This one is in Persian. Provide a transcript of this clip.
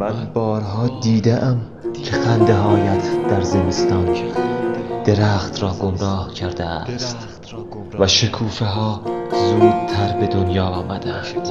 من بارها دیدم که خنده هایت در زمستان درخت را گمراه کرده است و شکوفه ها زودتر به دنیا آمدند.